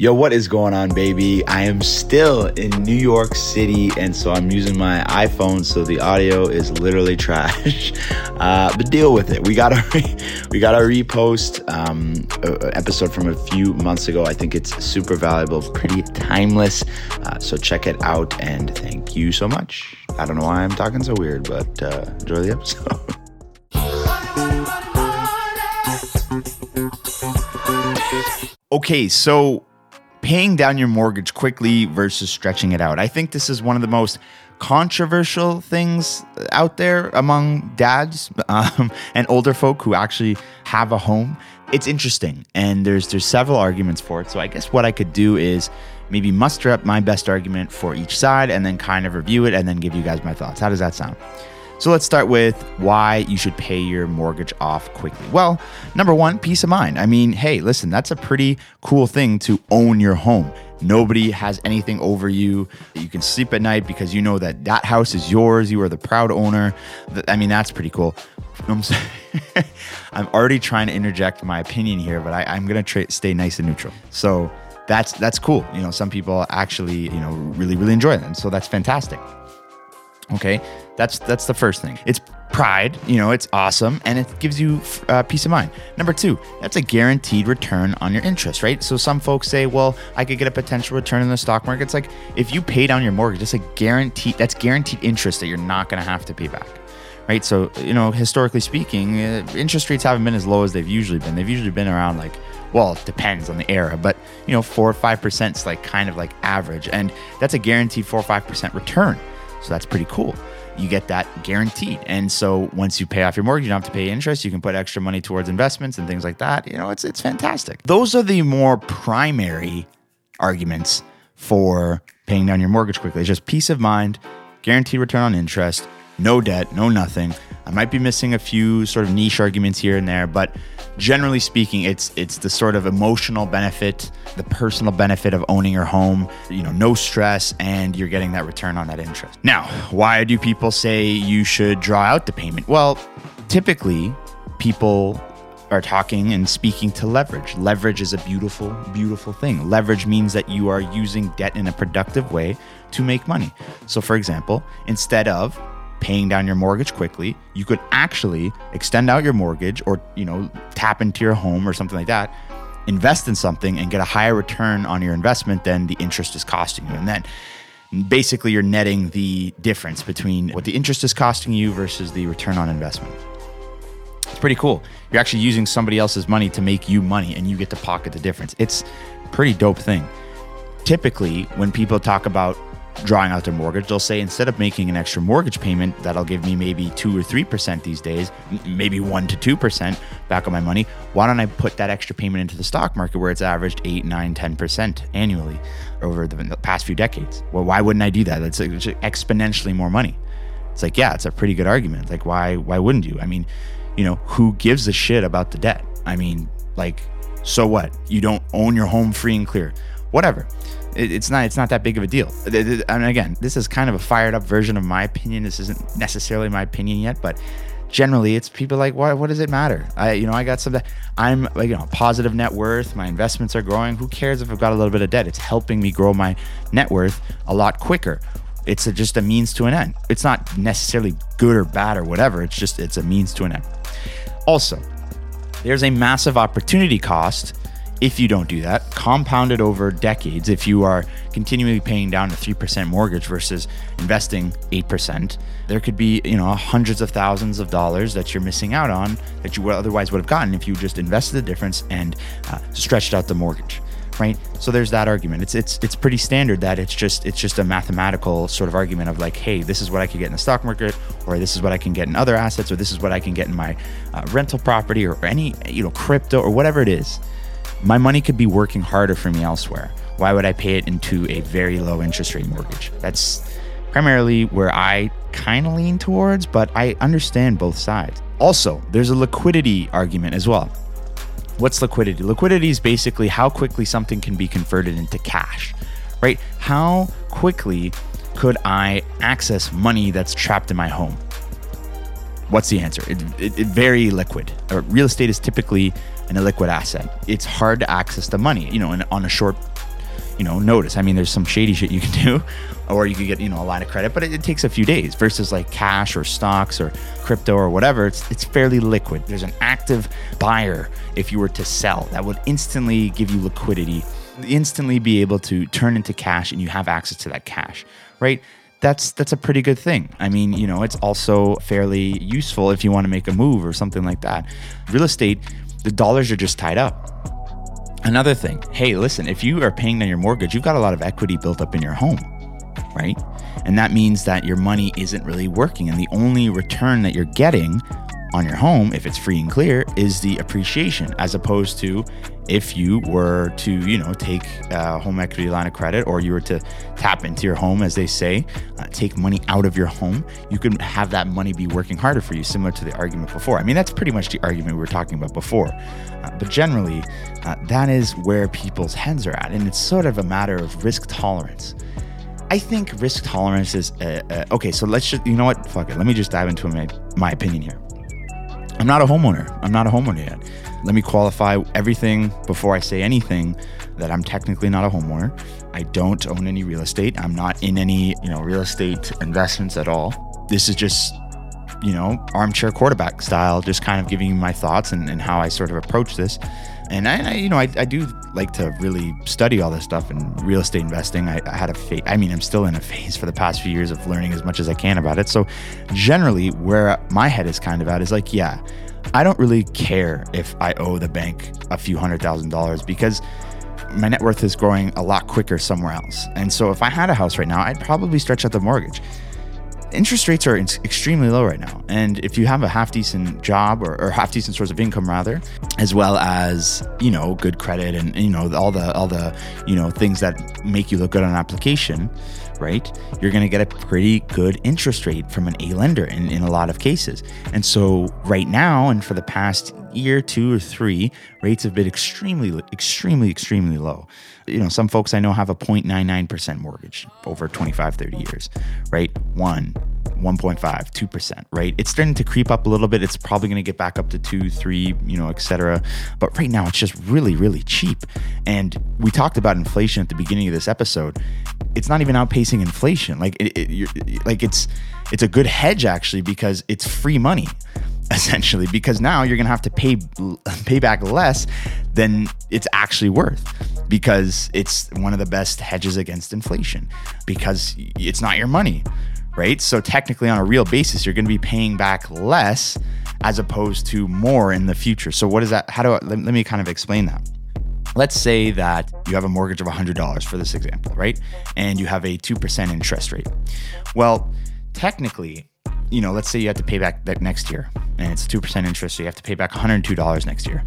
Yo, what is going on, baby? I am still in New York City, and so I'm using my iPhone, so the audio is literally trash. Uh, but deal with it. We got a we got a repost um, a- episode from a few months ago. I think it's super valuable, pretty timeless. Uh, so check it out, and thank you so much. I don't know why I'm talking so weird, but uh, enjoy the episode. Okay, so paying down your mortgage quickly versus stretching it out. I think this is one of the most controversial things out there among dads um, and older folk who actually have a home. It's interesting, and there's there's several arguments for it. So I guess what I could do is maybe muster up my best argument for each side, and then kind of review it, and then give you guys my thoughts. How does that sound? So let's start with why you should pay your mortgage off quickly. Well, number one, peace of mind. I mean, hey, listen, that's a pretty cool thing to own your home. Nobody has anything over you. You can sleep at night because you know that that house is yours. You are the proud owner. I mean, that's pretty cool. I'm, I'm already trying to interject my opinion here, but I, am going to tra- stay nice and neutral. So that's that's cool. You know, some people actually, you know, really really enjoy them. So that's fantastic. Okay, that's that's the first thing. It's pride, you know, it's awesome, and it gives you uh, peace of mind. Number two, that's a guaranteed return on your interest, right? So some folks say, well, I could get a potential return in the stock market. It's like if you pay down your mortgage, it's a guaranteed. That's guaranteed interest that you're not going to have to pay back. Right, so you know, historically speaking, uh, interest rates haven't been as low as they've usually been. They've usually been around like well, it depends on the era, but you know, four or five percent is like kind of like average, and that's a guaranteed four or five percent return. So that's pretty cool. You get that guaranteed. And so once you pay off your mortgage, you don't have to pay interest. You can put extra money towards investments and things like that. You know, it's it's fantastic. Those are the more primary arguments for paying down your mortgage quickly. It's just peace of mind, guaranteed return on interest, no debt, no nothing. I might be missing a few sort of niche arguments here and there, but generally speaking, it's it's the sort of emotional benefit, the personal benefit of owning your home. You know, no stress, and you're getting that return on that interest. Now, why do people say you should draw out the payment? Well, typically, people are talking and speaking to leverage. Leverage is a beautiful, beautiful thing. Leverage means that you are using debt in a productive way to make money. So, for example, instead of paying down your mortgage quickly, you could actually extend out your mortgage or, you know, tap into your home or something like that, invest in something and get a higher return on your investment than the interest is costing you. And then basically you're netting the difference between what the interest is costing you versus the return on investment. It's pretty cool. You're actually using somebody else's money to make you money and you get to pocket the difference. It's a pretty dope thing. Typically, when people talk about drawing out their mortgage, they'll say instead of making an extra mortgage payment that'll give me maybe two or three percent these days, maybe one to two percent back on my money, why don't I put that extra payment into the stock market where it's averaged eight, nine, 10 percent annually over the, the, past few decades? Well, why wouldn't I do that? That's exponentially more money. It's like, yeah, it's a pretty good argument. Like, why why wouldn't you? I mean, you know, who gives a shit about the debt? I mean, like, so what? You don't own your home free and clear. Whatever it's not it's not that big of a deal. And again, this is kind of a fired up version of my opinion. This isn't necessarily my opinion yet, but generally it's people like what what does it matter? I you know i got some i'm you know positive net worth my investments are growing. Who cares if i've got a little bit of debt? It's helping me grow my net worth a lot quicker. It's a, just a means to an end. It's not necessarily good or bad or whatever. It's just it's a means to an end. Also there's a massive opportunity cost if you don't do that, compounded over decades, if you are continually paying down a 3% mortgage versus investing 8%, there could be, you know, hundreds of thousands of dollars that you're missing out on that you otherwise would have gotten if you just invested the difference and uh, stretched out the mortgage. Right. So there's that argument. It's it's it's pretty standard that it's just it's just a mathematical sort of argument of like, hey, this is what I could get in the stock market, or this is what I can get in other assets, or this is what I can get in my uh, rental property, or any you know crypto, or whatever it is my money could be working harder for me elsewhere. Why would I pay it into a very low interest rate mortgage? That's primarily where I kind of lean towards, but I understand both sides. Also, there's a liquidity argument as well. What's liquidity? Liquidity is basically how quickly something can be converted into cash, right? How quickly could I access money that's trapped in my home? What's the answer? It, it, it very liquid. Uh, real estate is typically an illiquid asset. It's hard to access the money, you know, in, on a short you know, notice. I mean, there's some shady shit you can do, or you could get, you know, a line of credit, but it, it, takes a few days versus like cash or stocks or crypto or whatever. It's, it's fairly liquid. There's an active buyer if you were to sell that would instantly give you liquidity, instantly be able to turn into cash and you have access to that cash, right? That's that's a pretty good thing. I mean, you know, it's also fairly useful if you want to make a move or something like that. Real estate, the dollars are just tied up Another thing, hey, listen, if you are paying down your mortgage, you've got a lot of equity built up in your home, right? And that means that your money isn't really working. And the only return that you're getting on your home, if it's free and clear, is the appreciation, as opposed to if you were to, you know, take a home equity line of credit or you were to tap into your home, as they say, uh, take money out of your home, you can have that money be working harder for you, similar to the argument before. I mean, that's pretty much the argument we were talking about before. Uh, but generally, uh, that is where people's heads are at. And it's sort of a matter of risk tolerance. I think risk tolerance is uh, uh, okay. So let's just, you know what? Fuck it. Let me just dive into my, my opinion here. I'm not a homeowner. I'm not a homeowner yet. Let me qualify everything before I say anything that I'm technically not a homeowner. I don't own any real estate. I'm not in any, you know, real estate investments at all. This is just, you know, armchair quarterback style, just kind of giving you my thoughts and, and how I sort of approach this. And I, I you know, I, I, do like to really study all this stuff and real estate investing. I, I had a phase, I mean, I'm still in a phase for the past few years of learning as much as I can about it. So generally, where my head is kind of at is like, yeah, I don't really care if I owe the bank a few hundred thousand dollars because my net worth is growing a lot quicker somewhere else. And so if I had a house right now, I'd probably stretch out the mortgage interest rates are extremely low right now. And if you have a half decent job or, or, half decent source of income rather, as well as, you know, good credit and, you know, all the, all the, you know, things that make you look good on an application, right? You're going to get a pretty good interest rate from an A lender in, in a lot of cases. And so right now, and for the past year, two or three, rates have been extremely, extremely, extremely low. You know, some folks I know have a 0.99% mortgage over 25, 30 years, right? One, 1.5, 2%, right? It's starting to creep up a little bit. It's probably going to get back up to two, three, you know, etc. But right now it's just really, really cheap. And we talked about inflation at the beginning of this episode. It's not even outpacing inflation. Like it, it like it's it's a good hedge actually because it's free money essentially because now you're going to have to pay pay back less than it's actually worth because it's one of the best hedges against inflation because it's not your money right so technically on a real basis you're going to be paying back less as opposed to more in the future so what is that how do I, let, let me kind of explain that Let's say that you have a mortgage of $100 for this example, right? And you have a 2% interest rate. Well, technically, you know, let's say you have to pay back that next year and it's 2% interest, so you have to pay back $102 next year.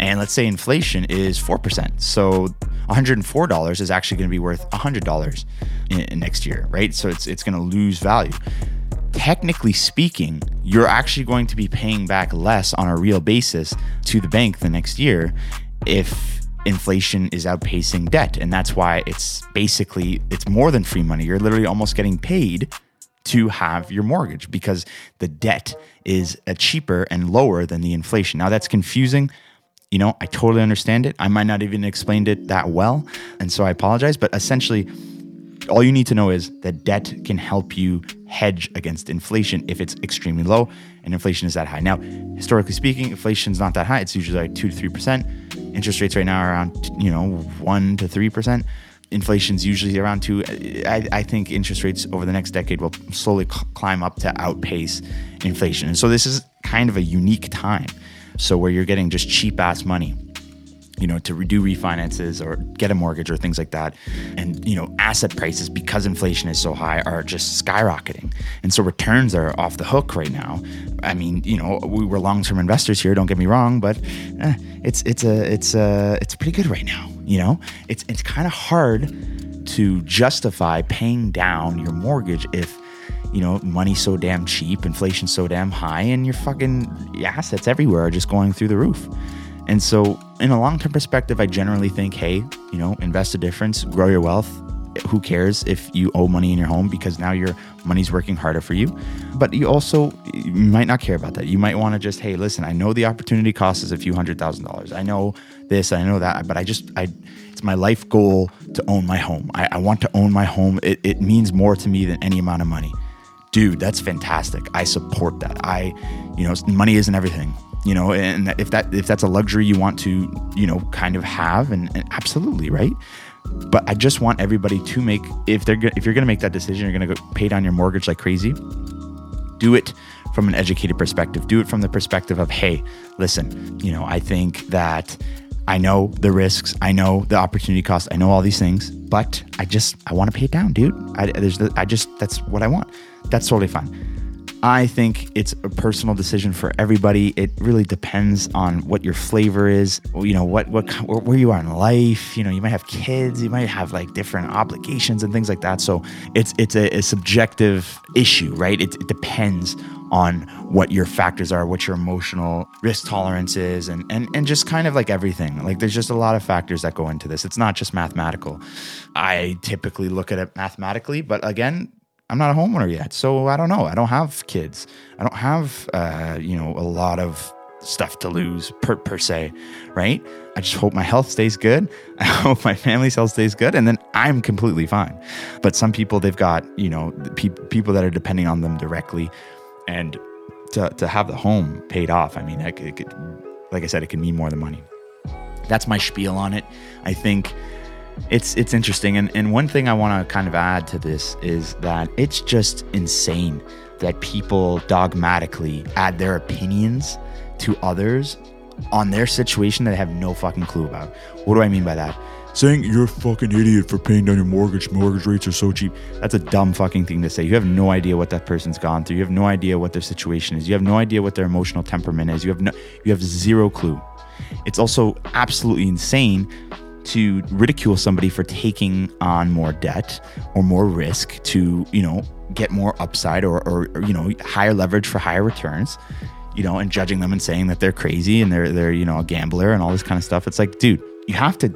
And let's say inflation is 4%. So $104 is actually going to be worth $100 in, in next year, right? So it's it's going to lose value. Technically speaking, you're actually going to be paying back less on a real basis to the bank the next year if inflation is outpacing debt and that's why it's basically it's more than free money you're literally almost getting paid to have your mortgage because the debt is a cheaper and lower than the inflation. Now that's confusing. You know, I totally understand it. I might not even explained it that well, and so I apologize, but essentially all you need to know is that debt can help you hedge against inflation if it's extremely low and inflation is that high. Now, historically speaking, inflation is not that high. It's usually like 2 to 3%. Interest rates right now are around, you know, 1 to 3% inflation's usually around two. I, I, think interest rates over the next decade will slowly cl- climb up to outpace inflation. And so this is kind of a unique time. So where you're getting just cheap ass money, you know, to redo refinances or get a mortgage or things like that. And, you know, asset prices, because inflation is so high, are just skyrocketing. And so returns are off the hook right now. I mean, you know, we were long-term investors here, don't get me wrong, but eh, it's it's a it's a it's pretty good right now. You know, it's it's kind of hard to justify paying down your mortgage if you know money's so damn cheap, inflation's so damn high, and your fucking assets everywhere are just going through the roof. And so, in a long term perspective, I generally think, hey, you know, invest a difference, grow your wealth, who cares if you owe money in your home because now your money's working harder for you. But you also you might not care about that. You might want to just, hey, listen, I know the opportunity cost is a few hundred thousand dollars. I know this, I know that, but I just, I, it's my life goal to own my home. I, I want to own my home. It, it means more to me than any amount of money. Dude, that's fantastic. I support that. I, you know, money isn't everything you know and if that if that's a luxury you want to you know kind of have and, and absolutely right but I just want everybody to make if they're if you're going to make that decision, you're going to go pay down your mortgage like crazy. Do it from an educated perspective. Do it from the perspective of, hey, listen, you know, I think that I know the risks, I know the opportunity cost, I know all these things, but I just I want to pay it down, dude. I there's the, I just that's what I want. That's totally fine. I think it's a personal decision for everybody. It really depends on what your flavor is. You know what what where you are in life. You know you might have kids. You might have like different obligations and things like that. So it's it's a, a subjective issue, right? It, it depends on what your factors are, what your emotional risk tolerance is, and, and, and just kind of like everything. Like there's just a lot of factors that go into this. It's not just mathematical. I typically look at it mathematically, but again, I'm not a homeowner yet, so I don't know. I don't have kids. I don't have uh, you know a lot of stuff to lose per per se, right? I just hope my health stays good. I hope my family's health stays good, and then I'm completely fine. But some people they've got you know pe- people that are depending on them directly, and to to have the home paid off. I mean, it, it could, like I said, it can mean more than money. That's my spiel on it. I think it's it's interesting and, and one thing i want to kind of add to this is that it's just insane that people dogmatically add their opinions to others on their situation that they have no fucking clue about. What do i mean by that? Saying you're a fucking idiot for paying down your mortgage. Mortgage rates are so cheap. That's a dumb fucking thing to say. You have no idea what that person's gone through. You have no idea what their situation is. You have no idea what their emotional temperament is. You have no you have zero clue. It's also absolutely insane to ridicule somebody for taking on more debt or more risk to, you know, get more upside or, or, or, you know, higher leverage for higher returns, you know, and judging them and saying that they're crazy and they're, they're, you know, a gambler and all this kind of stuff. It's like, dude, you have to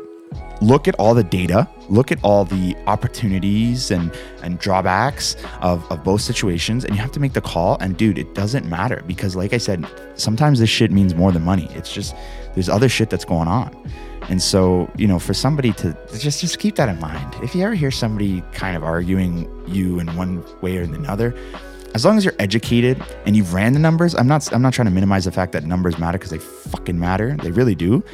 look at all the data, look at all the opportunities and, and drawbacks of, of both situations, and you have to make the call. And dude, it doesn't matter because, like I said, sometimes this shit means more than money. It's just, there's other shit that's going on. And so, you know, for somebody to just just keep that in mind. If you ever hear somebody kind of arguing you in one way or another, as long as you're educated and you've ran the numbers, I'm not I'm not trying to minimize the fact that numbers matter because they fucking matter. They really do.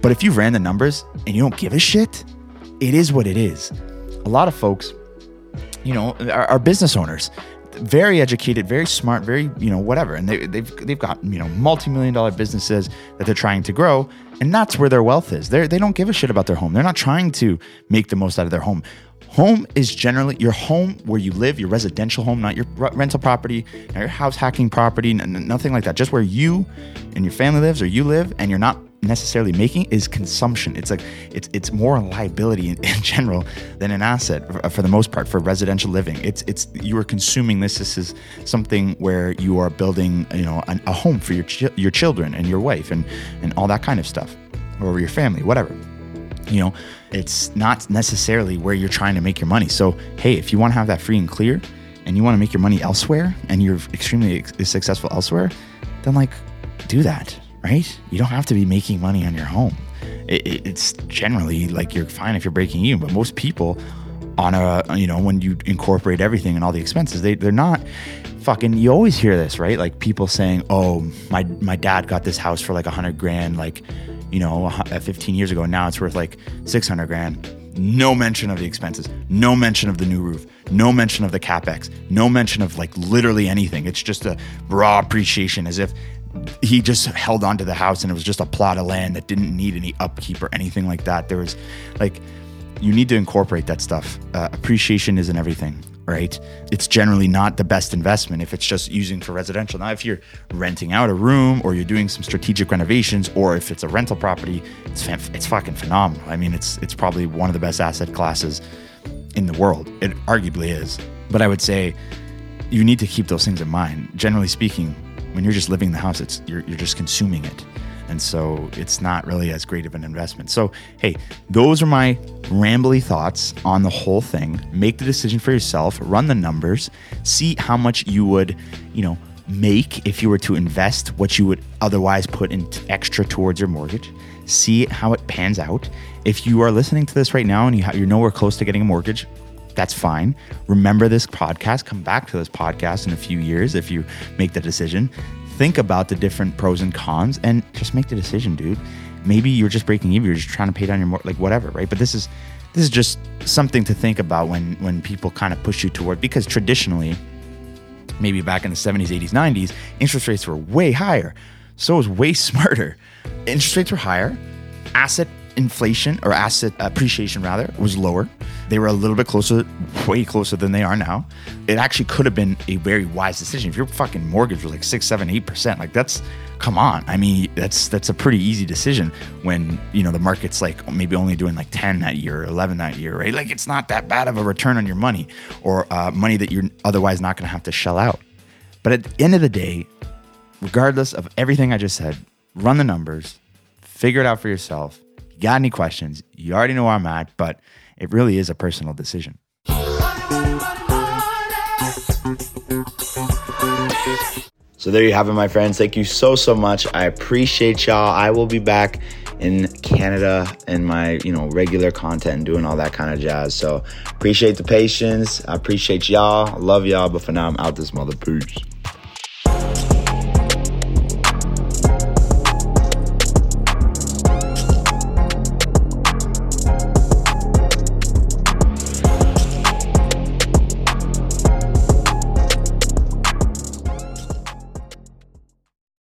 But if you've ran the numbers and you don't give a shit, it is what it is. A lot of folks, you know, are, are business owners very educated, very smart, very you know whatever, and they, they've they've got you know multi-million dollar businesses that they're trying to grow, and that's where their wealth is. They they don't give a shit about their home. They're not trying to make the most out of their home. Home is generally your home where you live, your residential home, not your rental property, not your house hacking property, nothing like that. Just where you and your family lives or you live, and you're not necessarily making is consumption. It's like it's it's more a liability in, in general than an asset for, for, the most part for residential living. It's it's you are consuming this. This is something where you are building you know an, a home for your ch- your children and your wife and and all that kind of stuff, or your family, whatever. You know, it's not necessarily where you're trying to make your money. So hey, if you want to have that free and clear, and you want to make your money elsewhere, and you're extremely successful elsewhere, then like do that right? You don't have to be making money on your home. It, it, it's generally like you're fine if you're breaking even, but most people on a you know when you incorporate everything and all the expenses, they they're not fucking. You always hear this, right? Like people saying, "Oh, my my dad got this house for like a hundred grand, like you know, uh, 15 years ago, and now it's worth like 600 grand." No mention of the expenses, no mention of the new roof, no mention of the capex, no mention of like literally anything. It's just a raw appreciation as if he just held on to the house and it was just a plot of land that didn't need any upkeep or anything like that. There was like, you need to incorporate that stuff. Uh, appreciation isn't everything, right? It's generally not the best investment if it's just using for residential. Now, if you're renting out a room or you're doing some strategic renovations, or if it's a rental property, it's it's fucking phenomenal. I mean, it's it's probably one of the best asset classes in the world. It arguably is. But I would say you need to keep those things in mind. Generally speaking, when you're just living in the house, it's you're, you're just consuming it. And so it's not really as great of an investment. So, hey, those are my rambly thoughts on the whole thing. Make the decision for yourself, run the numbers, see how much you would, you know, make if you were to invest what you would otherwise put in extra towards your mortgage. See how it pans out. If you are listening to this right now and you ha- you're nowhere close to getting a mortgage, that's fine. Remember this podcast. Come back to this podcast in a few years if you make the decision. Think about the different pros and cons and just make the decision, dude. Maybe you're just breaking even. You're just trying to pay down your mortgage, like whatever, right? But this is this is just something to think about when when people kind of push you toward because traditionally maybe back in the 70s, 80s, 90s, interest rates were way higher. So it was way smarter. Interest rates were higher. Asset inflation or asset appreciation rather was lower. They were a little bit closer, way closer than they are now. It actually could have been a very wise decision. If your fucking mortgage was like six, seven, eight percent, like that's come on. I mean, that's that's a pretty easy decision when you know the market's like maybe only doing like ten that year, or eleven that year, right? Like it's not that bad of a return on your money or uh, money that you're otherwise not going to have to shell out. But at the end of the day, regardless of everything I just said, run the numbers, figure it out for yourself. You got any questions? You already know where I'm at, but it really is a personal decision. So there you have it, my friends. Thank you so so much. I appreciate y'all. I will be back in Canada and my you know regular content doing all that kind of jazz. So appreciate the patience. I appreciate y'all. Love y'all. But for now, I'm out this mother. Peace.